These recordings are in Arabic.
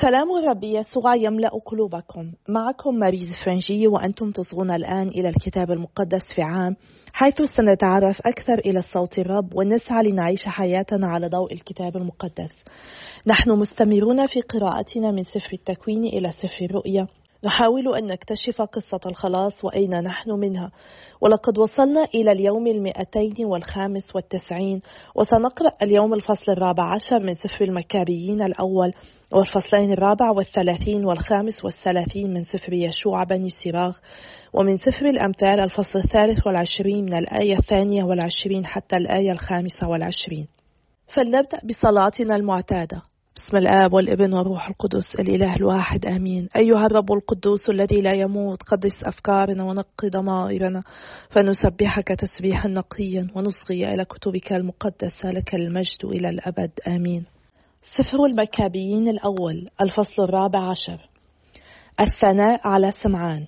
سلام الرب يسوع يملأ قلوبكم. معكم ماريز فرنجي وأنتم تصغون الآن إلى الكتاب المقدس في عام حيث سنتعرف أكثر إلى صوت الرب ونسعى لنعيش حياتنا على ضوء الكتاب المقدس. نحن مستمرون في قراءتنا من سفر التكوين إلى سفر الرؤيا. نحاول أن نكتشف قصة الخلاص وأين نحن منها. ولقد وصلنا إلى اليوم المئتين والخامس والتسعين وسنقرأ اليوم الفصل الرابع عشر من سفر المكابيين الأول والفصلين الرابع والثلاثين والخامس والثلاثين من سفر يشوع بني سراغ. ومن سفر الأمثال الفصل الثالث والعشرين من الآية الثانية والعشرين حتى الآية الخامسة والعشرين. فلنبدأ بصلاتنا المعتادة. بسم الآب والابن والروح القدس الإله الواحد آمين. أيها الرب القدوس الذي لا يموت قدس أفكارنا ونقي ضمائرنا فنسبحك تسبيحا نقيا ونصغي إلى كتبك المقدسة لك المجد إلى الأبد آمين. سفر المكابيين الأول الفصل الرابع عشر. الثناء على سمعان.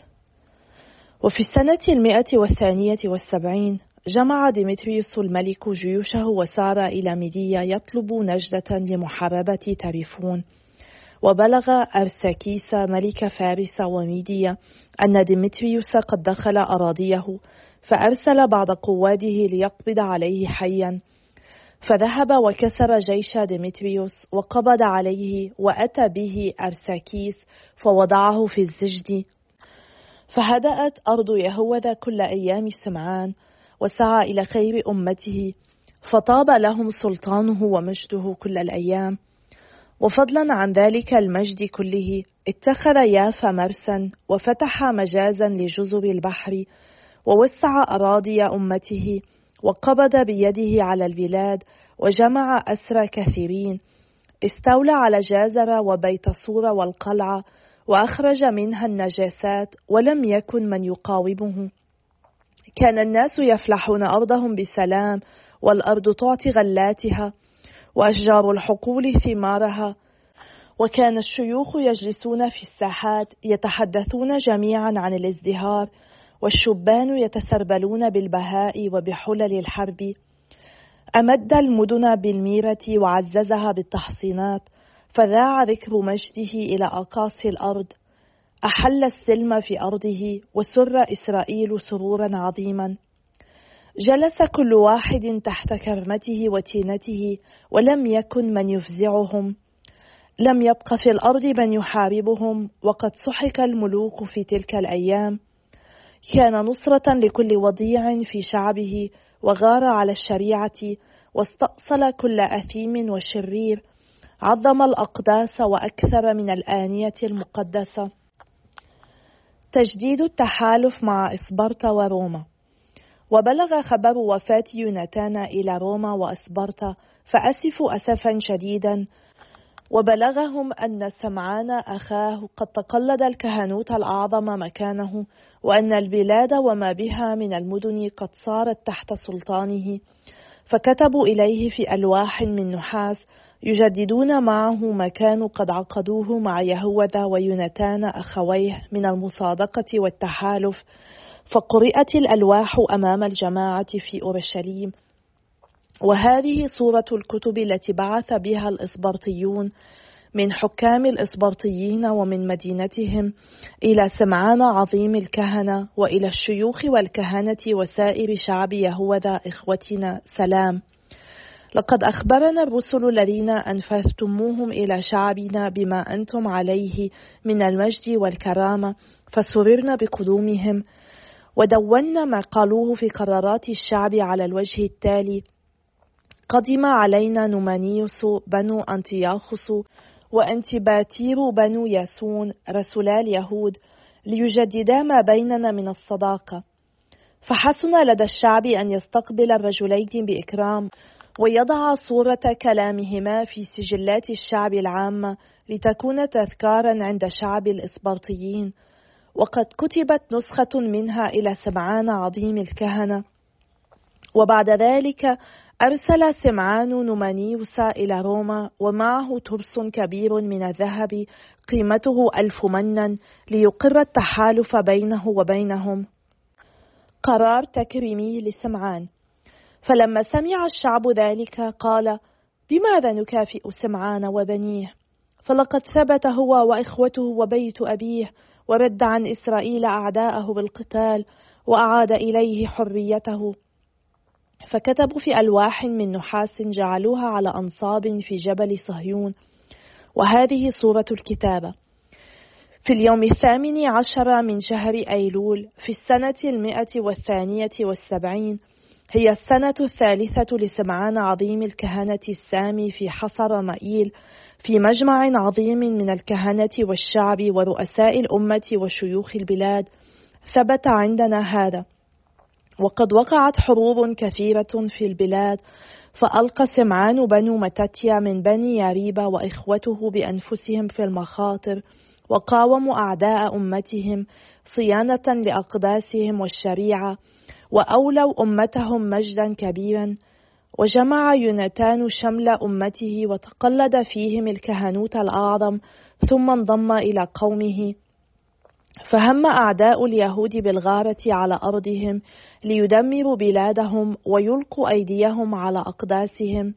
وفي السنة المئة والثانية والسبعين جمع ديمتريوس الملك جيوشه وسار إلى ميديا يطلب نجدة لمحاربة تريفون وبلغ أرساكيس ملك فارس وميديا أن ديمتريوس قد دخل أراضيه فأرسل بعض قواده ليقبض عليه حيا. فذهب وكسر جيش ديمتريوس وقبض عليه وأتى به أرساكيس فوضعه في السجن فهدأت أرض يهوذا كل أيام سمعان وسعى إلى خير أمته. فطاب لهم سلطانه ومجده كل الأيام. وفضلا عن ذلك المجد كله اتخذ يافا مرسا وفتح مجازا لجزر البحر ووسع أراضي أمته وقبض بيده على البلاد وجمع أسرى كثيرين. استولى على جازر وبيت صور والقلعة وأخرج منها النجاسات ولم يكن من يقاومه. كان الناس يفلحون أرضهم بسلام والأرض تعطي غلاتها وأشجار الحقول ثمارها وكان الشيوخ يجلسون في الساحات يتحدثون جميعا عن الازدهار والشبان يتسربلون بالبهاء وبحلل الحرب. أمد المدن بالميرة وعززها بالتحصينات فذاع ذكر مجده إلى أقاصي الأرض. أحل السلم في أرضه وسر إسرائيل سرورا عظيما. جلس كل واحد تحت كرمته وتينته ولم يكن من يفزعهم. لم يبق في الأرض من يحاربهم وقد سحق الملوك في تلك الأيام. كان نصرة لكل وضيع في شعبه وغار على الشريعة واستأصل كل أثيم وشرير. عظم الأقداس وأكثر من الآنية المقدسة. تجديد التحالف مع إسبرتا وروما. وبلغ خبر وفاة يوناتان إلى روما وإسبرتا فأسفوا أسفا شديدا وبلغهم أن سمعان أخاه قد تقلد الكهنوت الأعظم مكانه وأن البلاد وما بها من المدن قد صارت تحت سلطانه فكتبوا إليه في ألواح من نحاس يجددون معه ما كانوا قد عقدوه مع يهوذا ويونتان أخويه من المصادقة والتحالف فقرئت الألواح أمام الجماعة في أورشليم. وهذه صورة الكتب التي بعث بها الإسبرطيون من حكام الإسبرطيين ومن مدينتهم إلى سمعان عظيم الكهنة وإلى الشيوخ والكهنة وسائر شعب يهوذا إخوتنا. سلام. لقد أخبرنا الرسل الذين أنفذتموهم إلى شعبنا بما أنتم عليه من المجد والكرامة فسررنا بقدومهم ودونا ما قالوه في قرارات الشعب على الوجه التالي. قدم علينا نومانيوس بنو أنتياخوس وأنتباتير بنو ياسون رسولا اليهود ليجددا ما بيننا من الصداقة. فحسن لدى الشعب أن يستقبل الرجلين بإكرام ويضع صورة كلامهما في سجلات الشعب العامة لتكون تذكارا عند شعب الإسبرطيين. وقد كتبت نسخة منها إلى سمعان عظيم الكهنة. وبعد ذلك أرسل سمعان نومانيوس إلى روما ومعه ترس كبير من الذهب قيمته ألف منا ليقر التحالف بينه وبينهم. قرار تكريمي لسمعان. فلما سمع الشعب ذلك قال بماذا نكافئ سمعان وبنيه؟ فلقد ثبت هو وإخوته وبيت أبيه ورد عن إسرائيل أعداءه بالقتال وأعاد إليه حريته. فكتبوا في ألواح من نحاس جعلوها على أنصاب في جبل صهيون. وهذه صورة الكتابة. في اليوم الثامن عشر من شهر أيلول في السنة المئة والثانية والسبعين هي السنة الثالثة لسمعان عظيم الكهنة السامي في حصر مائيل في مجمع عظيم من الكهنة والشعب ورؤساء الأمة وشيوخ البلاد. ثبت عندنا هذا. وقد وقعت حروب كثيرة في البلاد فألقى سمعان بنو متتيا من بني ياريبا وإخوته بأنفسهم في المخاطر وقاوموا أعداء أمتهم صيانة لأقداسهم والشريعة وأولوا أمتهم مجدا كبيرا وجمع يوناتان شمل أمته وتقلد فيهم الكهنوت الأعظم ثم انضم إلى قومه. فهم أعداء اليهود بالغارة على أرضهم ليدمروا بلادهم ويلقوا أيديهم على أقداسهم.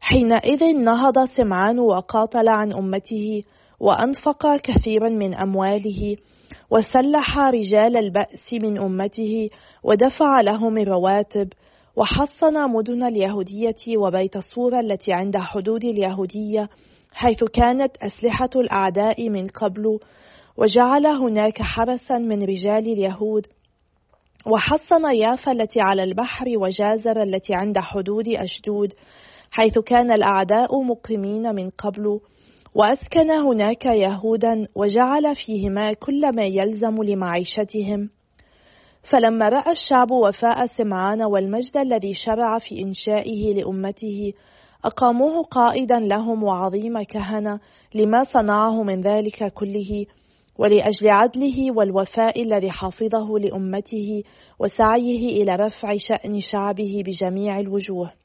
حينئذ نهض سمعان وقاتل عن أمته وأنفق كثيرا من أمواله وسلح رجال البأس من أمته ودفع لهم الرواتب وحصن مدن اليهودية وبيت صورة التي عند حدود اليهودية حيث كانت أسلحة الأعداء من قبل. وجعل هناك حرسا من رجال اليهود. وحصن يافا التي على البحر وجازر التي عند حدود أشدود حيث كان الأعداء مقيمين من قبل. وأسكن هناك يهودا وجعل فيهما كل ما يلزم لمعيشتهم. فلما رأى الشعب وفاء سمعان والمجد الذي شرع في إنشائه لأمته أقاموه قائدا لهم وعظيم كهنة لما صنعه من ذلك كله ولأجل عدله والوفاء الذي حافظه لأمته وسعيه إلى رفع شأن شعبه بجميع الوجوه.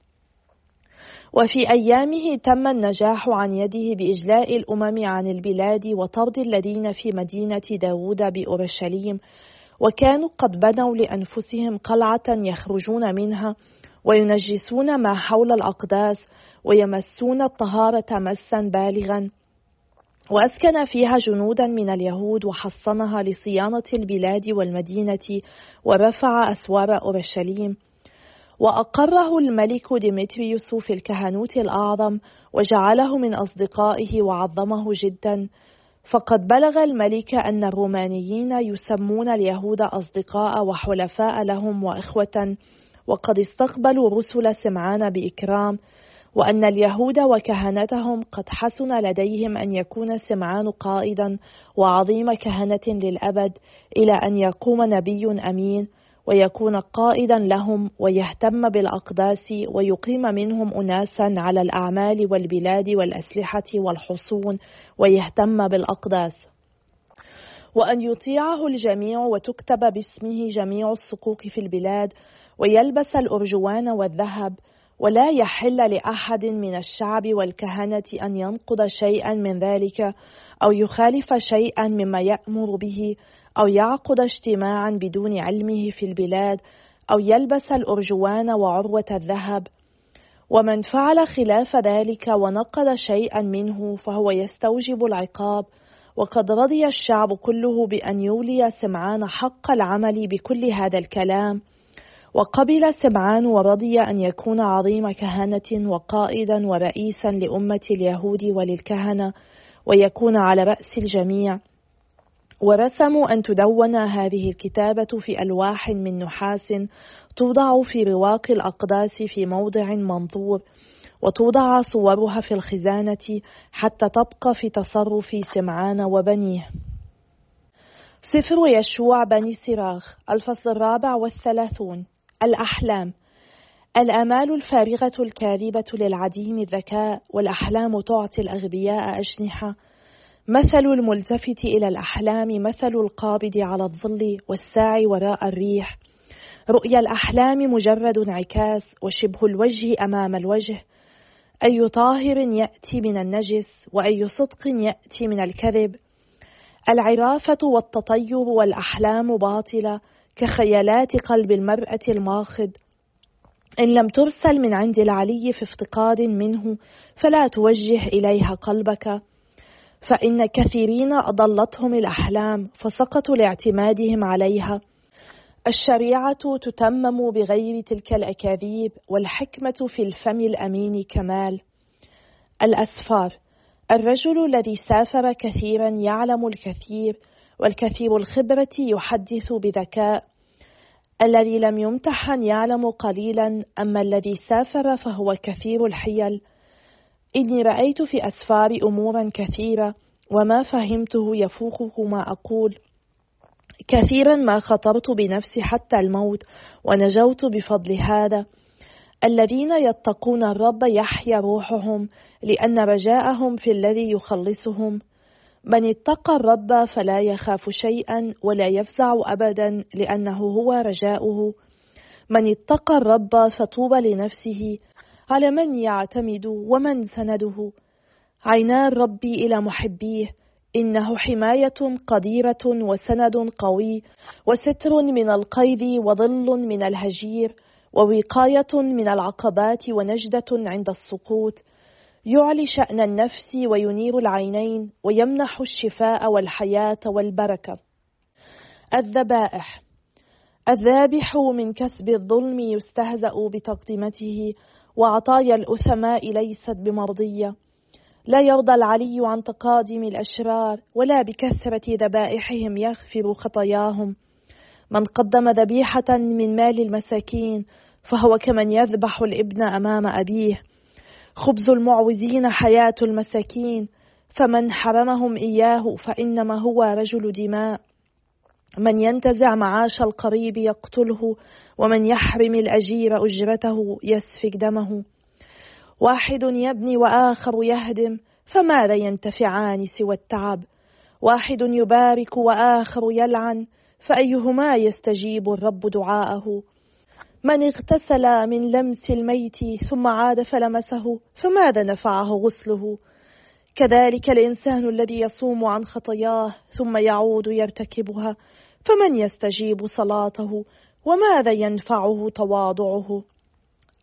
وفي أيامه تم النجاح عن يده بإجلاء الأمم عن البلاد وطرد الذين في مدينة داود بأورشليم وكانوا قد بنوا لأنفسهم قلعة يخرجون منها وينجسون ما حول الأقداس ويمسون الطهارة مسا بالغا. وأسكن فيها جنودا من اليهود وحصنها لصيانة البلاد والمدينة ورفع أسوار أورشليم. وأقره الملك ديمتريوس في الكهنوت الأعظم وجعله من أصدقائه وعظمه جدا. فقد بلغ الملك أن الرومانيين يسمون اليهود أصدقاء وحلفاء لهم وإخوة وقد استقبلوا رسل سمعان بإكرام وأن اليهود وكهنتهم قد حسن لديهم أن يكون سمعان قائدا وعظيم كهنة للأبد إلى أن يقوم نبي أمين. ويكون قائدا لهم ويهتم بالأقداس ويقيم منهم أناسا على الأعمال والبلاد والأسلحة والحصون ويهتم بالأقداس. وأن يطيعه الجميع وتكتب باسمه جميع الصكوك في البلاد ويلبس الأرجوان والذهب ولا يحل لأحد من الشعب والكهنة أن ينقض شيئا من ذلك أو يخالف شيئا مما يأمر به أو يعقد اجتماعا بدون علمه في البلاد أو يلبس الأرجوان وعروة الذهب. ومن فعل خلاف ذلك ونقض شيئا منه فهو يستوجب العقاب. وقد رضي الشعب كله بأن يولي سمعان حق العمل بكل هذا الكلام. وقبل سمعان ورضي أن يكون عظيم كهنة وقائدا ورئيسا لأمة اليهود وللكهنة ويكون على رأس الجميع. ورسموا أن تدون هذه الكتابة في ألواح من نحاس توضع في رواق الأقداس في موضع منطور وتوضع صورها في الخزانة حتى تبقى في تصرف سمعان وبنيه. سفر يشوع بني سراخ الفصل الرابع والثلاثون. الأحلام. الآمال الفارغة الكاذبة للعديم الذكاء والأحلام تعطي الأغبياء أجنحة. مثل الملتفت إلى الأحلام مثل القابض على الظل والساعي وراء الريح. رؤيا الأحلام مجرد انعكاس وشبه الوجه أمام الوجه. أي طاهر يأتي من النجس وأي صدق يأتي من الكذب. العرافة والتطير والأحلام باطلة كخيالات قلب المرأة الماخض إن لم ترسل من عند العلي في افتقاد منه فلا توجه إليها قلبك. فإن كثيرين أضلتهم الأحلام فسقطوا لاعتمادهم عليها. الشريعة تتمم بغير تلك الأكاذيب والحكمة في الفم الأمين كمال. الأسفار. الرجل الذي سافر كثيرا يعلم الكثير والكثير الخبرة يحدث بذكاء. الذي لم يمتحن يعلم قليلا أما الذي سافر فهو كثير الحيل. إني رأيت في أسفار أمورا كثيرة وما فهمته يفوقه ما أقول. كثيرا ما خطرت بنفسي حتى الموت ونجوت بفضل هذا. الذين يتقون الرب يحيا روحهم لأن رجاءهم في الذي يخلصهم. من اتقى الرب فلا يخاف شيئا ولا يفزع أبدا لأنه هو رجاؤه. من اتقى الرب فطوبى لنفسه على من يعتمد ومن سنده؟ عينا الرب إلى محبيه إنه حماية قديرة وسند قوي وستر من القيد وظل من الهجير ووقاية من العقبات ونجدة عند السقوط. يعلي شأن النفس وينير العينين ويمنح الشفاء والحياة والبركة. الذبائح. الذابح من كسب الظلم يستهزأ بتقدمته وعطايا الأثماء ليست بمرضية. لا يرضى العلي عن تقادم الأشرار ولا بكثرة ذبائحهم يغفر خطاياهم. من قدم ذبيحة من مال المساكين فهو كمن يذبح الإبن أمام أبيه. خبز المعوزين حياة المساكين فمن حرمهم إياه فإنما هو رجل دماء. من ينتزع معاش القريب يقتله ومن يحرم الأجير أجرته يسفك دمه. واحد يبني وآخر يهدم فماذا ينتفعان سوى التعب؟ واحد يبارك وآخر يلعن فأيهما يستجيب الرب دعاءه؟ من اغتسل من لمس الميت ثم عاد فلمسه فماذا نفعه غسله؟ كذلك الإنسان الذي يصوم عن خطاياه ثم يعود يرتكبها فمن يستجيب صلاته؟ وماذا ينفعه تواضعه؟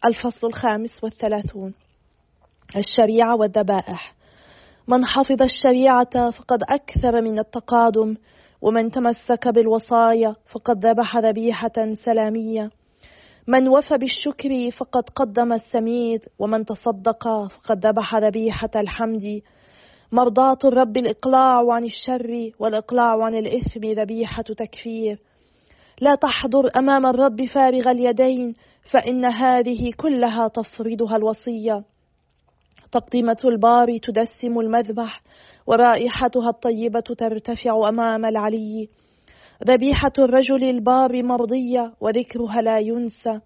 الفصل الخامس والثلاثون. الشريعة والذبائح. من حفظ الشريعة فقد أكثر من التقادم ومن تمسك بالوصايا فقد ذبح ذبيحة سلامية. من وفى بالشكر فقد قدم السميد ومن تصدق فقد ذبح ذبيحة الحمد. مرضاة الرب الإقلاع عن الشر والإقلاع عن الإثم ذبيحة تكفير. لا تحضر أمام الرب فارغ اليدين فإن هذه كلها تفرضها الوصية. تقدمة البار تدسم المذبح ورائحتها الطيبة ترتفع أمام العلي. ذبيحة الرجل البار مرضية وذكرها لا ينسى.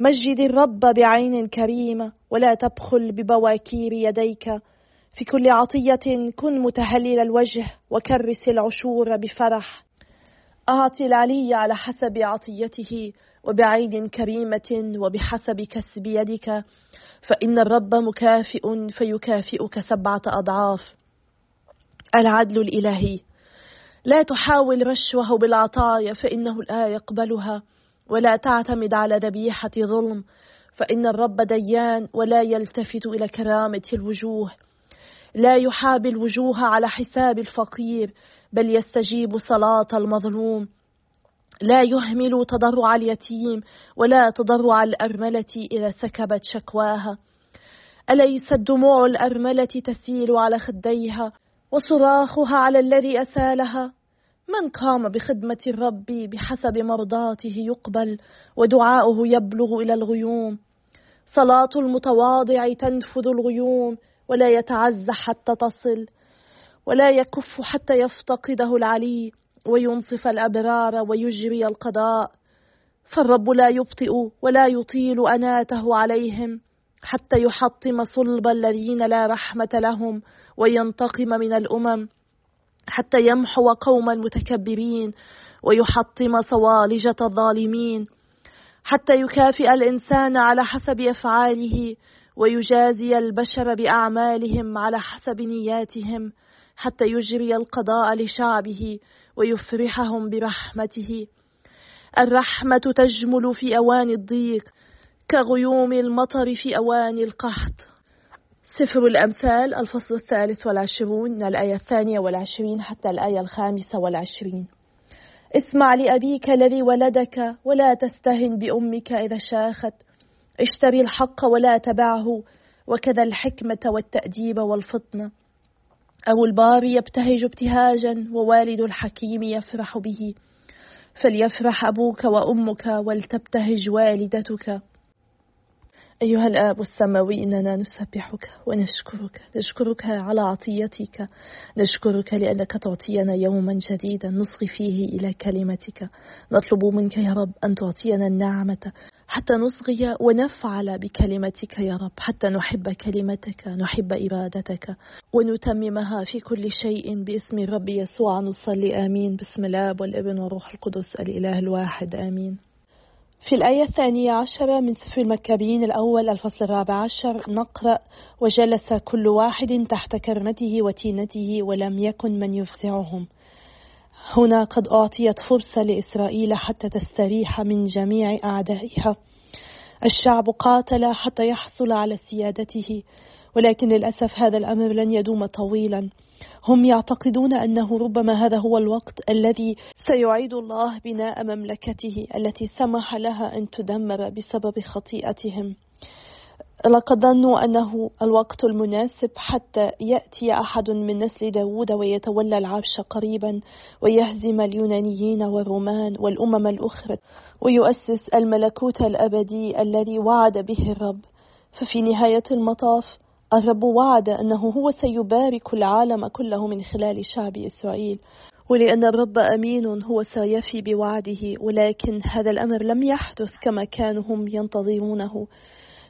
مجد الرب بعين كريمة ولا تبخل ببواكير يديك. في كل عطية كن متهلل الوجه وكرس العشور بفرح. أعطي العلي على حسب عطيته وبعين كريمة وبحسب كسب يدك. فإن الرب مكافئ فيكافئك سبعة أضعاف. العدل الإلهي. لا تحاول رشوه بالعطايا فإنه لا يقبلها. ولا تعتمد على ذبيحة ظلم. فإن الرب ديان ولا يلتفت إلى كرامة الوجوه. لا يحابي الوجوه على حساب الفقير بل يستجيب صلاة المظلوم. لا يهمل تضرع اليتيم ولا تضرع الأرملة إذا سكبت شكواها. أليست دموع الأرملة تسيل على خديها وصراخها على الذي أسالها؟ من قام بخدمة الرب بحسب مرضاته يقبل ودعاؤه يبلغ إلى الغيوم؟ صلاة المتواضع تنفذ الغيوم ولا يتعزى حتى تصل ولا يكف حتى يفتقده العلي وينصف الأبرار ويجري القضاء. فالرب لا يبطئ ولا يطيل أناته عليهم حتى يحطم صلب الذين لا رحمة لهم وينتقم من الأمم حتى يمحو قوم المتكبرين ويحطم صوالجة الظالمين. حتى يكافئ الإنسان على حسب أفعاله ويجازي البشر بأعمالهم على حسب نياتهم حتى يجري القضاء لشعبه ويفرحهم برحمته. الرحمة تجمل في أوان الضيق كغيوم المطر في أوان القحط. سفر الأمثال الفصل الثالث والعشرون من الآية الثانية والعشرين حتى الآية الخامسة والعشرين. اسمع لأبيك الذي ولدك ولا تستهن بأمك إذا شاخت. اشتري الحق ولا تبعه وكذا الحكمة والتأديب والفطنة أو البار يبتهج ابتهاجا ووالد الحكيم يفرح به. فليفرح أبوك وأمك ولتبتهج والدتك. أيها الآب السماوي إننا نسبحك ونشكرك. نشكرك على عطيتك. نشكرك لأنك تعطينا يوما جديدا. نصغي فيه إلى كلمتك. نطلب منك يا رب أن تعطينا النعمة. حتى نصغي ونفعل بكلمتك يا رب. حتى نحب كلمتك نحب إرادتك ونتممها في كل شيء باسم الرب يسوع. نصلي آمين. بسم الآب والابن والروح القدس الإله الواحد. آمين. في الآية الثانية عشرة من سفر المكابين الأول الفصل الرابع عشر نقرأ وجلس كل واحد تحت كرمته وتينته ولم يكن من يفزعهم. هنا قد أعطيت فرصة لإسرائيل حتى تستريح من جميع أعدائها. الشعب قاتل حتى يحصل على سيادته ولكن للأسف هذا الأمر لن يدوم طويلا. هم يعتقدون أنه ربما هذا هو الوقت الذي سيعيد الله بناء مملكته التي سمح لها أن تدمر بسبب خطيئتهم. لقد ظنوا أنه الوقت المناسب حتى يأتي أحد من نسل داود ويتولى العرش قريبا ويهزم اليونانيين والرومان والأمم الأخرى ويؤسس الملكوت الأبدي الذي وعد به الرب. ففي نهاية المطاف الرب وعد أنه هو سيبارك العالم كله من خلال شعب إسرائيل. ولأن الرب أمين هو سيفي بوعده ولكن هذا الأمر لم يحدث كما كانوا هم ينتظرونه.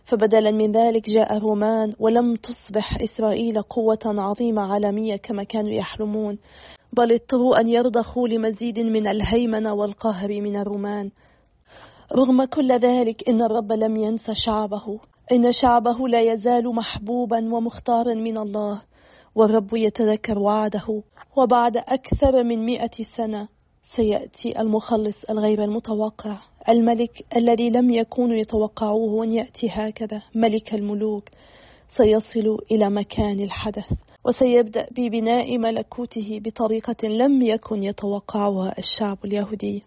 فبدلا من ذلك جاء الرومان ولم تصبح إسرائيل قوة عظيمة عالمية كما كانوا يحلمون بل اضطروا أن يرضخوا لمزيد من الهيمنة والقهر من الرومان. رغم كل ذلك إن الرب لم ينسى شعبه. إن شعبه لا يزال محبوبا ومختارا من الله والرب يتذكر وعده. وبعد أكثر من مئة سنة سيأتي المخلص الغير المتوقع. الملك الذي لم يكونوا يتوقعوه أن يأتي هكذا ملك الملوك سيصل إلى مكان الحدث وسيبدأ ببناء ملكوته بطريقة لم يكن يتوقعها الشعب اليهودي.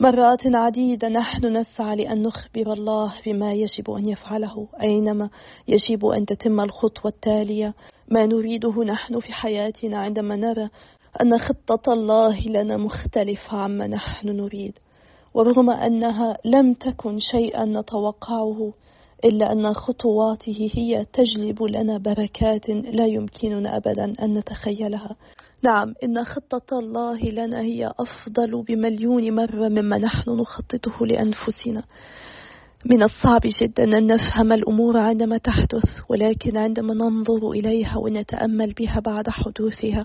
مرات عديدة نحن نسعى لأن نخبر الله بما يجب أن يفعله أينما يجب أن تتم الخطوة التالية. ما نريده نحن في حياتنا عندما نرى أن خطة الله لنا مختلفة عما نحن نريد. ورغم أنها لم تكن شيئا نتوقعه إلا أن خطواته هي تجلب لنا بركات لا يمكننا أبدا أن نتخيلها. نعم إن خطة الله لنا هي أفضل بمليون مرة مما نحن نخططه لأنفسنا. من الصعب جدا أن نفهم الأمور عندما تحدث ولكن عندما ننظر إليها ونتأمل بها بعد حدوثها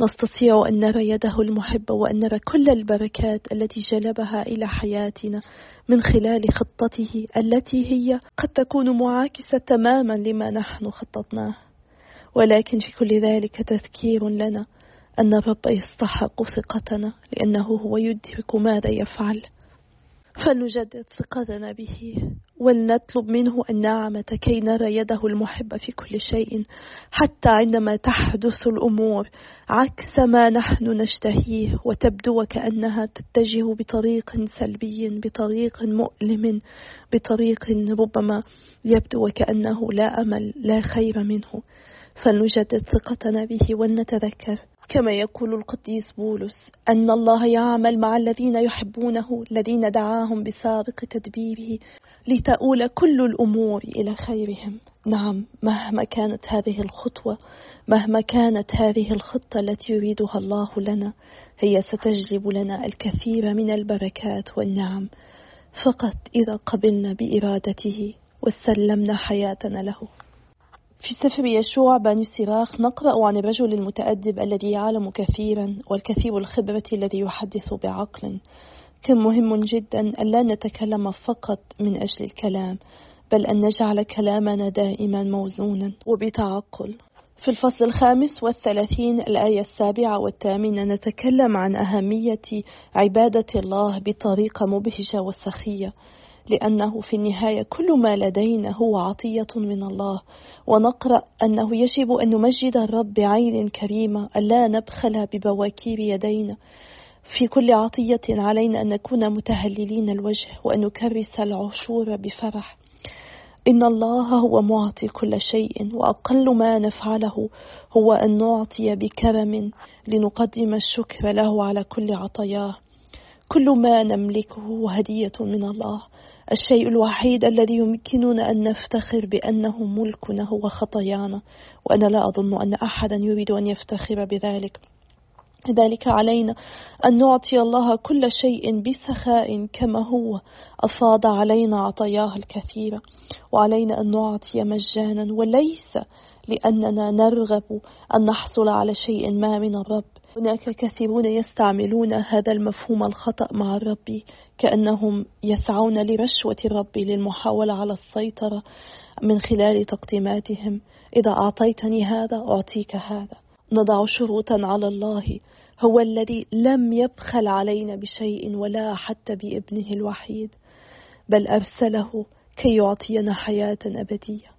نستطيع أن نرى يده المحبة وأن نرى كل البركات التي جلبها إلى حياتنا من خلال خطته التي هي قد تكون معاكسة تماما لما نحن خططناه. ولكن في كل ذلك تذكير لنا أن الرب يستحق ثقتنا لأنه هو يدرك ماذا يفعل. فلنجدد ثقتنا به ولنطلب منه النعمة كي نرى يده المحبة في كل شيء. حتى عندما تحدث الأمور عكس ما نحن نشتهيه وتبدو وكأنها تتجه بطريق سلبي بطريق مؤلم بطريق ربما يبدو وكأنه لا أمل لا خير منه. فلنجدد ثقتنا به ولنتذكر كما يقول القديس بولس أن الله يعمل مع الذين يحبونه الذين دعاهم بسابق تدبيره لتؤول كل الأمور إلى خيرهم. نعم مهما كانت هذه الخطوة مهما كانت هذه الخطة التي يريدها الله لنا هي ستجلب لنا الكثير من البركات والنعم. فقط إذا قبلنا بإرادته وسلمنا حياتنا له. في سفر يشوع بني سراخ نقرأ عن الرجل المتأدب الذي يعلم كثيرا والكثير الخبرة الذي يحدث بعقل. كان مهم جدا أن لا نتكلم فقط من أجل الكلام بل أن نجعل كلامنا دائما موزونا وبتعقل. في الفصل الخامس والثلاثين الآية السابعة والثامنة نتكلم عن أهمية عبادة الله بطريقة مبهجة وسخية. لأنه في النهاية كل ما لدينا هو عطية من الله. ونقرأ أنه يجب أن نمجد الرب بعين كريمة ألا نبخل ببواكير يدينا. في كل عطية علينا أن نكون متهللين الوجه وأن نكرس العشور بفرح. إن الله هو معطي كل شيء وأقل ما نفعله هو أن نعطي بكرم لنقدم الشكر له على كل عطاياه كل ما نملكه هدية من الله. الشيء الوحيد الذي يمكننا أن نفتخر بأنه ملكنا هو خطايانا وأنا لا أظن أن أحدا يريد أن يفتخر بذلك. لذلك علينا أن نعطي الله كل شيء بسخاء كما هو. أفاض علينا عطاياه الكثيرة وعلينا أن نعطي مجانا وليس لأننا نرغب أن نحصل على شيء ما من الرب. هناك كثيرون يستعملون هذا المفهوم الخطأ مع الرب كأنهم يسعون لرشوة الرب للمحاولة على السيطرة من خلال تقديماتهم. إذا أعطيتني هذا أعطيك هذا. نضع شروطا على الله. هو الذي لم يبخل علينا بشيء ولا حتى بابنه الوحيد بل أرسله كي يعطينا حياة أبدية.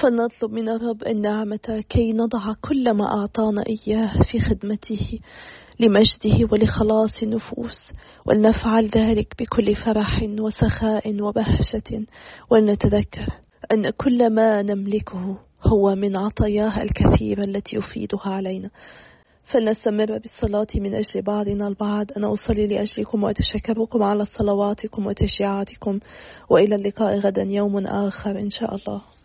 فلنطلب من الرب النعمة كي نضع كل ما أعطانا إياه في خدمته لمجده ولخلاص النفوس ولنفعل ذلك بكل فرح وسخاء وبهجة ولنتذكر أن كل ما نملكه هو من عطاياه الكثيرة التي يفيدها علينا. فلنستمر بالصلاة من أجل بعضنا البعض. أنا أصلي لأجلكم وأتشكركم على صلواتكم وتشجيعاتكم وإلى اللقاء غدا يوم آخر إن شاء الله.